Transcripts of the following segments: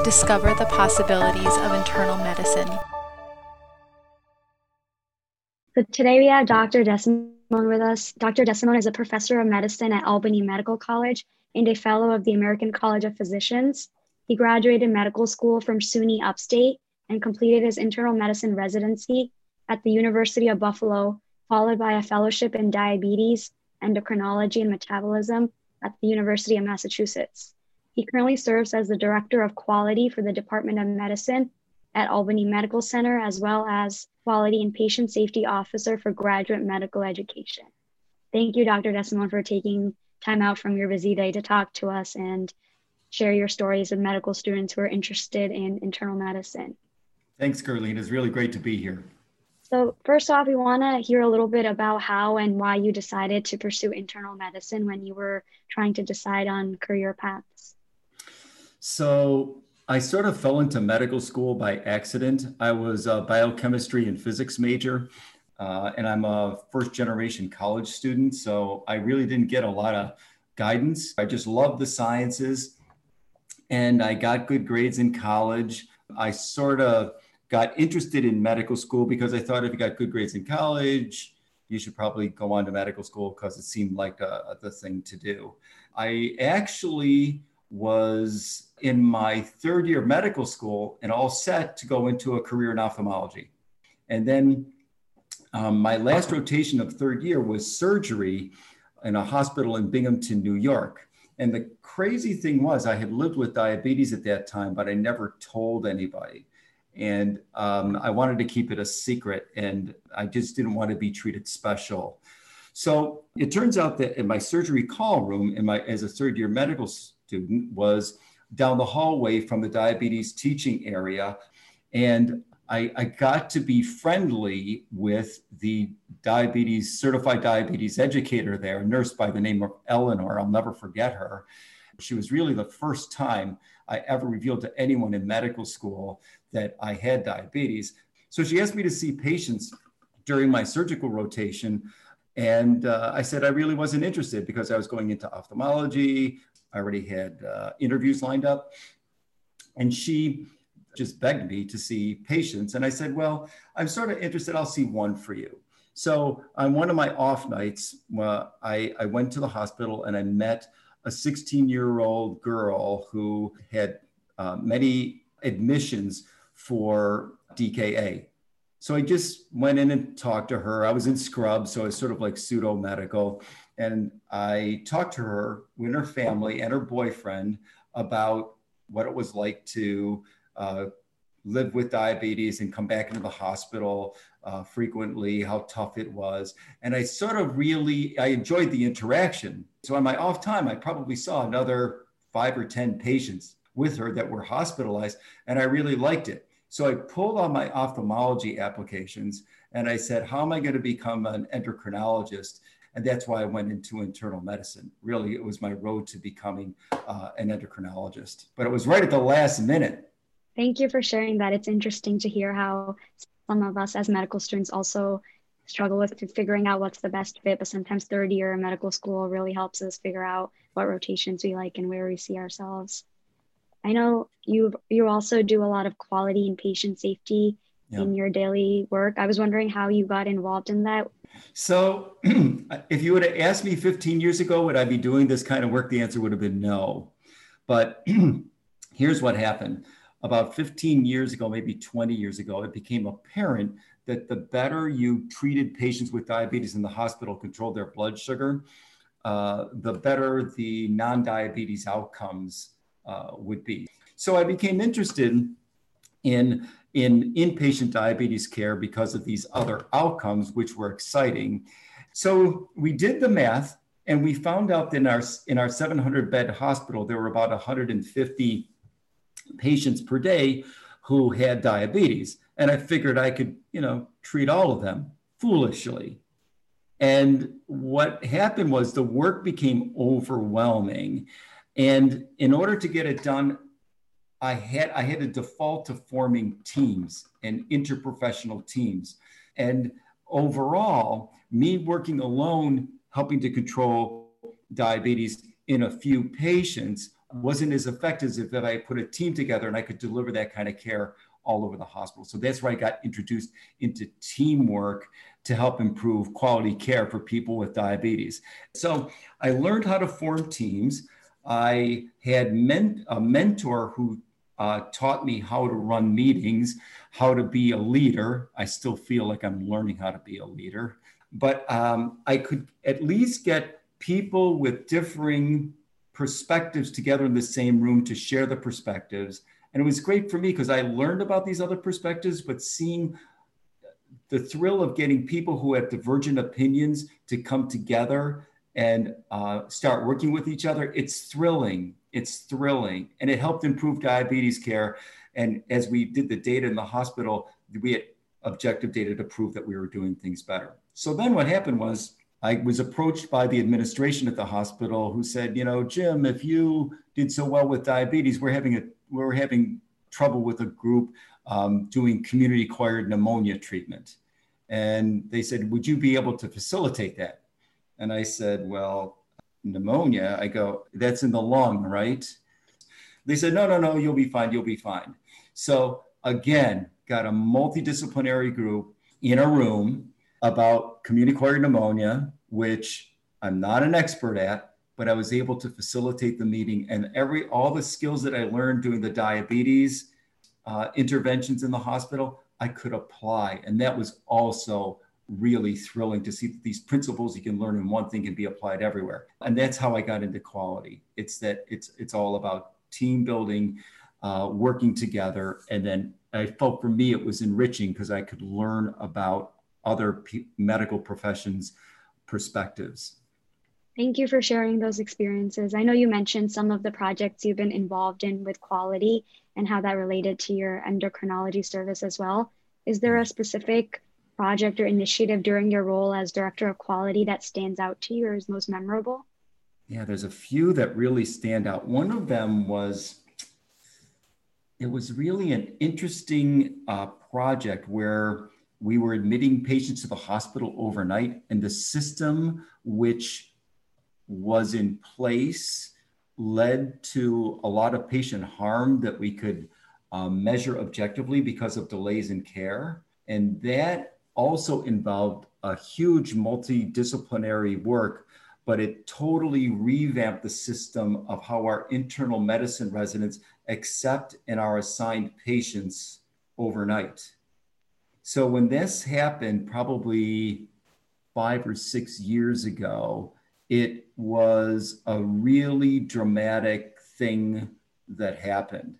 Discover the possibilities of internal medicine. So today we have Dr. Desimone with us. Dr. Desimone is a professor of medicine at Albany Medical College and a fellow of the American College of Physicians. He graduated medical school from SUNY Upstate and completed his internal medicine residency at the University of Buffalo, followed by a fellowship in diabetes, endocrinology, and metabolism at the University of Massachusetts. He currently serves as the Director of Quality for the Department of Medicine at Albany Medical Center, as well as Quality and Patient Safety Officer for Graduate Medical Education. Thank you, Dr. Desimone, for taking time out from your busy day to talk to us and share your stories with medical students who are interested in internal medicine. Thanks, Gerline. It's really great to be here. So, first off, we want to hear a little bit about how and why you decided to pursue internal medicine when you were trying to decide on career paths. So I sort of fell into medical school by accident. I was a biochemistry and physics major, uh, and I'm a first generation college student. So I really didn't get a lot of guidance. I just loved the sciences, and I got good grades in college. I sort of got interested in medical school because I thought if you got good grades in college, you should probably go on to medical school because it seemed like a, the thing to do. I actually was in my third year medical school and all set to go into a career in ophthalmology. And then um, my last rotation of third year was surgery in a hospital in Binghamton, New York. And the crazy thing was, I had lived with diabetes at that time, but I never told anybody. And um, I wanted to keep it a secret, and I just didn't want to be treated special. So it turns out that in my surgery call room, in my as a third year medical student was down the hallway from the diabetes teaching area. And I, I, got to be friendly with the diabetes certified diabetes educator there, a nurse by the name of Eleanor. I'll never forget her. She was really the first time I ever revealed to anyone in medical school that I had diabetes. So she asked me to see patients during my surgical rotation. And uh, I said I really wasn't interested because I was going into ophthalmology. I already had uh, interviews lined up. And she just begged me to see patients. And I said, Well, I'm sort of interested. I'll see one for you. So on one of my off nights, I, I went to the hospital and I met a 16 year old girl who had uh, many admissions for DKA. So I just went in and talked to her. I was in scrub, so I was sort of like pseudo medical. And I talked to her with her family and her boyfriend about what it was like to uh, live with diabetes and come back into the hospital uh, frequently, how tough it was. And I sort of really, I enjoyed the interaction. So on my off time, I probably saw another five or 10 patients with her that were hospitalized, and I really liked it. So I pulled on my ophthalmology applications and I said, how am I going to become an endocrinologist? And that's why I went into internal medicine. Really, it was my road to becoming uh, an endocrinologist. But it was right at the last minute. Thank you for sharing that. It's interesting to hear how some of us as medical students also struggle with figuring out what's the best fit, but sometimes third year medical school really helps us figure out what rotations we like and where we see ourselves. I know you you also do a lot of quality and patient safety yeah. in your daily work. I was wondering how you got involved in that. So, if you would have asked me 15 years ago, would I be doing this kind of work? The answer would have been no. But here's what happened. About 15 years ago, maybe 20 years ago, it became apparent that the better you treated patients with diabetes in the hospital, controlled their blood sugar, uh, the better the non diabetes outcomes uh, would be. So I became interested in in inpatient diabetes care because of these other outcomes, which were exciting. So we did the math, and we found out that in our in our 700 bed hospital there were about 150 patients per day who had diabetes, and I figured I could you know treat all of them foolishly. And what happened was the work became overwhelming. And in order to get it done, I had I had to default to forming teams and interprofessional teams. And overall, me working alone, helping to control diabetes in a few patients, wasn't as effective as if I put a team together and I could deliver that kind of care all over the hospital. So that's where I got introduced into teamwork to help improve quality care for people with diabetes. So I learned how to form teams. I had men- a mentor who uh, taught me how to run meetings, how to be a leader. I still feel like I'm learning how to be a leader, but um, I could at least get people with differing perspectives together in the same room to share the perspectives. And it was great for me because I learned about these other perspectives, but seeing the thrill of getting people who have divergent opinions to come together and uh, start working with each other, it's thrilling. It's thrilling. And it helped improve diabetes care. And as we did the data in the hospital, we had objective data to prove that we were doing things better. So then what happened was I was approached by the administration at the hospital who said, you know, Jim, if you did so well with diabetes, we're having a we're having trouble with a group um, doing community acquired pneumonia treatment. And they said, would you be able to facilitate that? And I said, well, pneumonia. I go, that's in the lung, right? They said, no, no, no, you'll be fine. You'll be fine. So again, got a multidisciplinary group in a room about community acquired pneumonia, which I'm not an expert at, but I was able to facilitate the meeting and every all the skills that I learned doing the diabetes uh, interventions in the hospital, I could apply, and that was also really thrilling to see that these principles you can learn in one thing can be applied everywhere. And that's how I got into quality. It's that it's it's all about team building, uh, working together, and then I felt for me it was enriching because I could learn about other p- medical professions' perspectives. Thank you for sharing those experiences. I know you mentioned some of the projects you've been involved in with quality and how that related to your endocrinology service as well. Is there a specific project or initiative during your role as director of quality that stands out to you or is most memorable? Yeah, there's a few that really stand out. One of them was it was really an interesting uh, project where we were admitting patients to the hospital overnight, and the system which was in place led to a lot of patient harm that we could um, measure objectively because of delays in care. And that also involved a huge multidisciplinary work, but it totally revamped the system of how our internal medicine residents accept and are assigned patients overnight. So when this happened, probably five or six years ago, it was a really dramatic thing that happened.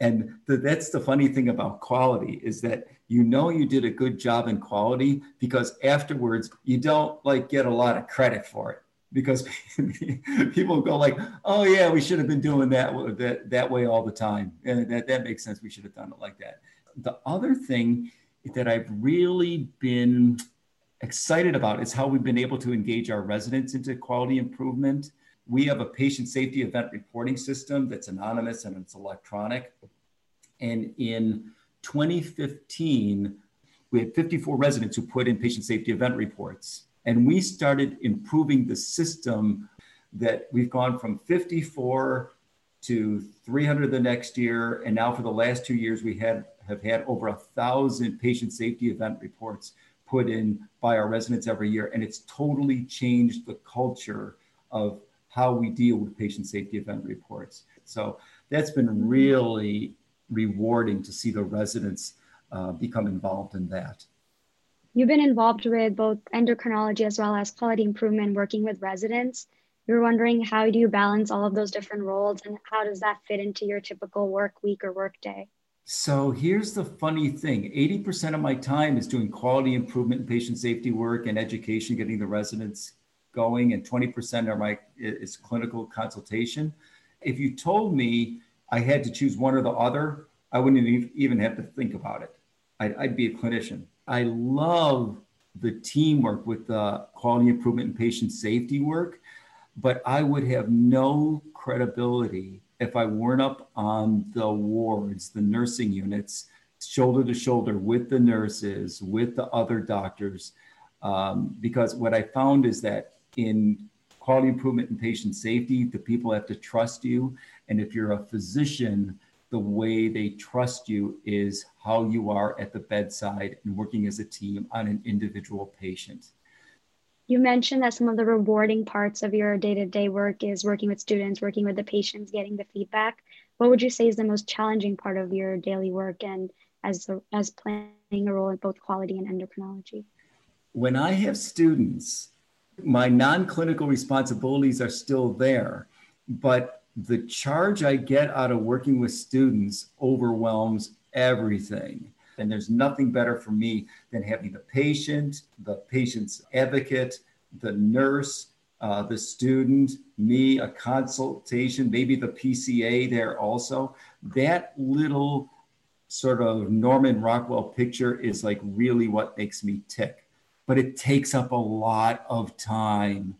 And the, that's the funny thing about quality is that you know you did a good job in quality because afterwards you don't like get a lot of credit for it because people go like, "Oh yeah, we should have been doing that that, that way all the time," and that that makes sense. We should have done it like that. The other thing that I've really been excited about is how we've been able to engage our residents into quality improvement. We have a patient safety event reporting system that's anonymous and it's electronic. And in 2015, we had 54 residents who put in patient safety event reports. And we started improving the system that we've gone from 54 to 300 the next year. And now for the last two years, we had have had over a thousand patient safety event reports put in by our residents every year. And it's totally changed the culture of how we deal with patient safety event reports. So that's been really rewarding to see the residents uh, become involved in that. You've been involved with both endocrinology as well as quality improvement working with residents. We are wondering how do you balance all of those different roles and how does that fit into your typical work week or work day? So here's the funny thing 80% of my time is doing quality improvement and patient safety work and education, getting the residents going, and 20% are my is clinical consultation. If you told me I had to choose one or the other, I wouldn't even have to think about it. I'd, I'd be a clinician. I love the teamwork with the quality improvement and patient safety work, but I would have no credibility if I weren't up on the wards, the nursing units, shoulder to shoulder with the nurses, with the other doctors. Um, because what I found is that in quality improvement and patient safety, the people have to trust you. And if you're a physician, the way they trust you is how you are at the bedside and working as a team on an individual patient. You mentioned that some of the rewarding parts of your day to day work is working with students, working with the patients, getting the feedback. What would you say is the most challenging part of your daily work and as, a, as playing a role in both quality and endocrinology? When I have students, my non clinical responsibilities are still there, but the charge I get out of working with students overwhelms everything. And there's nothing better for me than having the patient, the patient's advocate, the nurse, uh, the student, me, a consultation, maybe the PCA there also. That little sort of Norman Rockwell picture is like really what makes me tick. But it takes up a lot of time.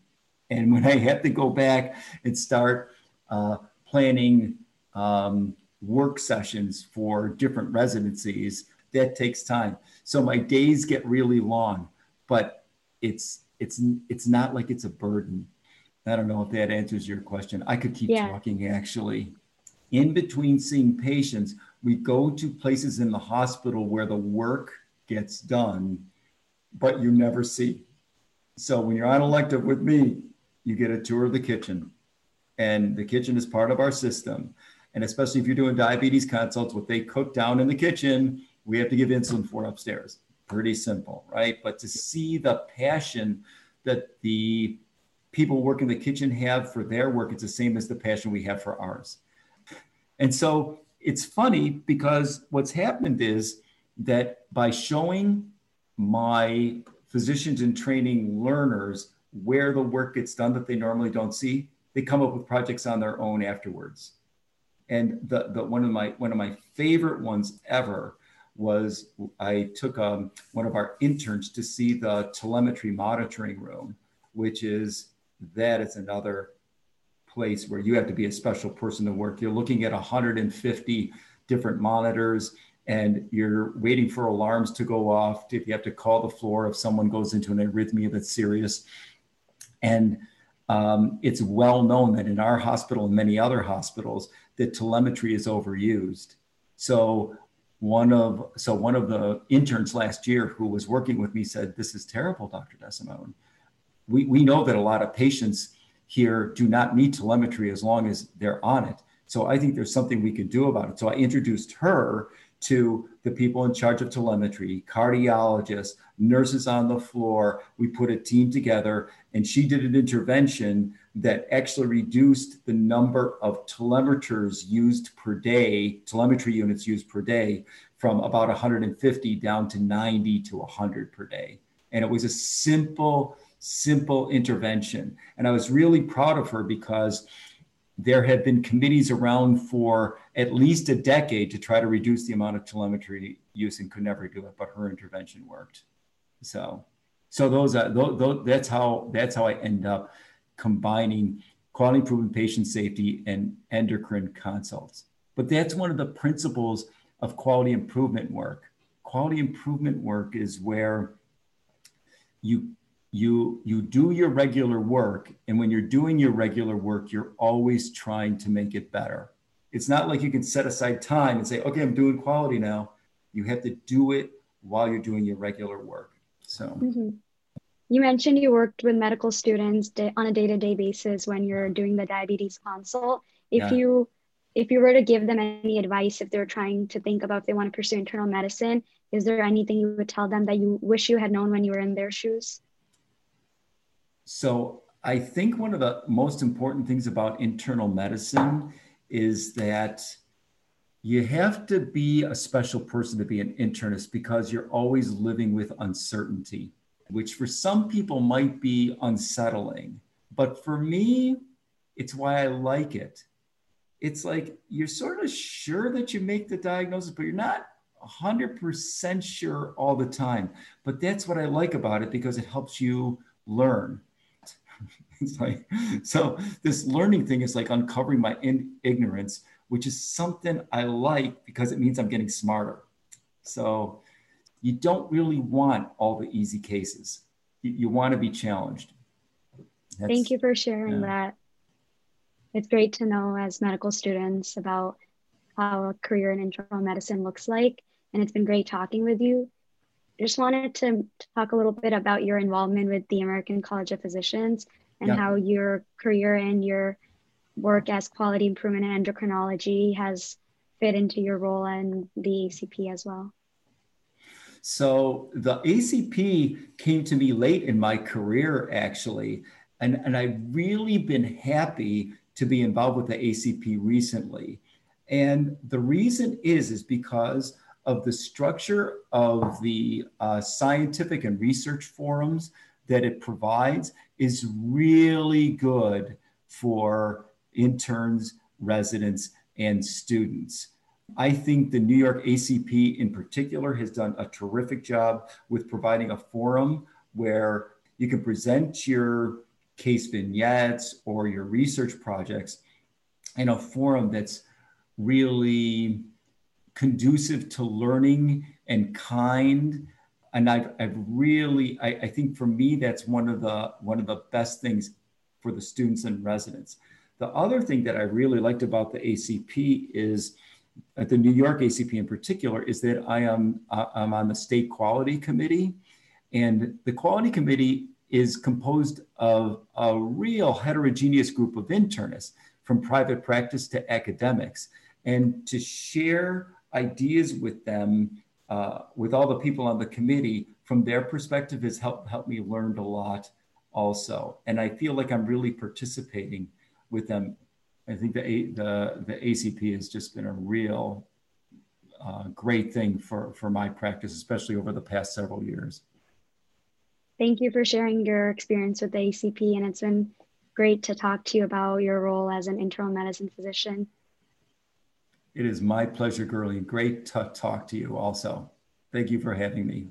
And when I have to go back and start uh, planning um, work sessions for different residencies, that takes time. So my days get really long, but it's it's it's not like it's a burden. I don't know if that answers your question. I could keep yeah. talking actually. In between seeing patients, we go to places in the hospital where the work gets done, but you never see. So when you're on elective with me, you get a tour of the kitchen. And the kitchen is part of our system. And especially if you're doing diabetes consults, what they cook down in the kitchen we have to give insulin for upstairs. Pretty simple, right? But to see the passion that the people working the kitchen have for their work, it's the same as the passion we have for ours. And so it's funny because what's happened is that by showing my physicians in training learners where the work gets done that they normally don't see, they come up with projects on their own afterwards. And the, the one of my one of my favorite ones ever was I took um, one of our interns to see the telemetry monitoring room, which is that is another place where you have to be a special person to work. You're looking at 150 different monitors and you're waiting for alarms to go off. If you have to call the floor if someone goes into an arrhythmia that's serious. And um, it's well known that in our hospital and many other hospitals that telemetry is overused. So one of so one of the interns last year who was working with me said this is terrible dr desimone we, we know that a lot of patients here do not need telemetry as long as they're on it so i think there's something we can do about it so i introduced her to the people in charge of telemetry, cardiologists, nurses on the floor. We put a team together and she did an intervention that actually reduced the number of telemeters used per day, telemetry units used per day, from about 150 down to 90 to 100 per day. And it was a simple, simple intervention. And I was really proud of her because there have been committees around for at least a decade to try to reduce the amount of telemetry use and could never do it, but her intervention worked. So, so those are those, those, that's how that's how I end up combining quality improvement, patient safety, and endocrine consults. But that's one of the principles of quality improvement work. Quality improvement work is where you you you do your regular work and when you're doing your regular work you're always trying to make it better it's not like you can set aside time and say okay i'm doing quality now. You have to do it while you're doing your regular work. So. Mm-hmm. you mentioned you worked with medical students on a day-to-day basis when you're doing the diabetes consult. If yeah. you if you were to give them any advice if they're trying to think about if they want to pursue internal medicine is there anything you would tell them that you wish you had known when you were in their shoes? So I think one of the most important things about internal medicine is that you have to be a special person to be an internist because you're always living with uncertainty, which for some people might be unsettling. But for me, it's why I like it. It's like you're sort of sure that you make the diagnosis, but you're not 100% sure all the time. But that's what I like about it because it helps you learn it's like so this learning thing is like uncovering my in- ignorance which is something i like because it means i'm getting smarter so you don't really want all the easy cases you, you want to be challenged Thank you for sharing yeah. that. It's great to know as medical students about how a career in internal medicine looks like. And it's been great talking with you. Just wanted to talk a little bit about your involvement with the American College of Physicians and yeah. how your career and your work as quality improvement in endocrinology has fit into your role in the ACP as well. So the ACP came to me late in my career, actually. And, and I've really been happy to be involved with the ACP recently. And the reason is, is because of the structure of the uh, scientific and research forums that it provides is really good for interns, residents, and students. I think the New York ACP in particular has done a terrific job with providing a forum where you can present your case vignettes or your research projects in a forum that's really conducive to learning and kind and I've, I've really I, I, think for me that's one of the one of the best things for the students and residents. The other thing that i really liked about the acp is at the new york acp in particular is that i am uh, i'm on the state quality committee. And the quality committee is composed of a real heterogeneous group of internists from private practice to academics. And to share ideas with them, uh, with all the people on the committee from their perspective has helped, helped me learn a lot also. And I feel like I'm really participating with them. I think the, the, the ACP has just been a real uh, great thing for, for my practice, especially over the past several years. Thank you for sharing your experience with the ACP, and it's been great to talk to you about your role as an internal medicine physician. It is my pleasure, Gurley. Great to talk to you also. Thank you for having me.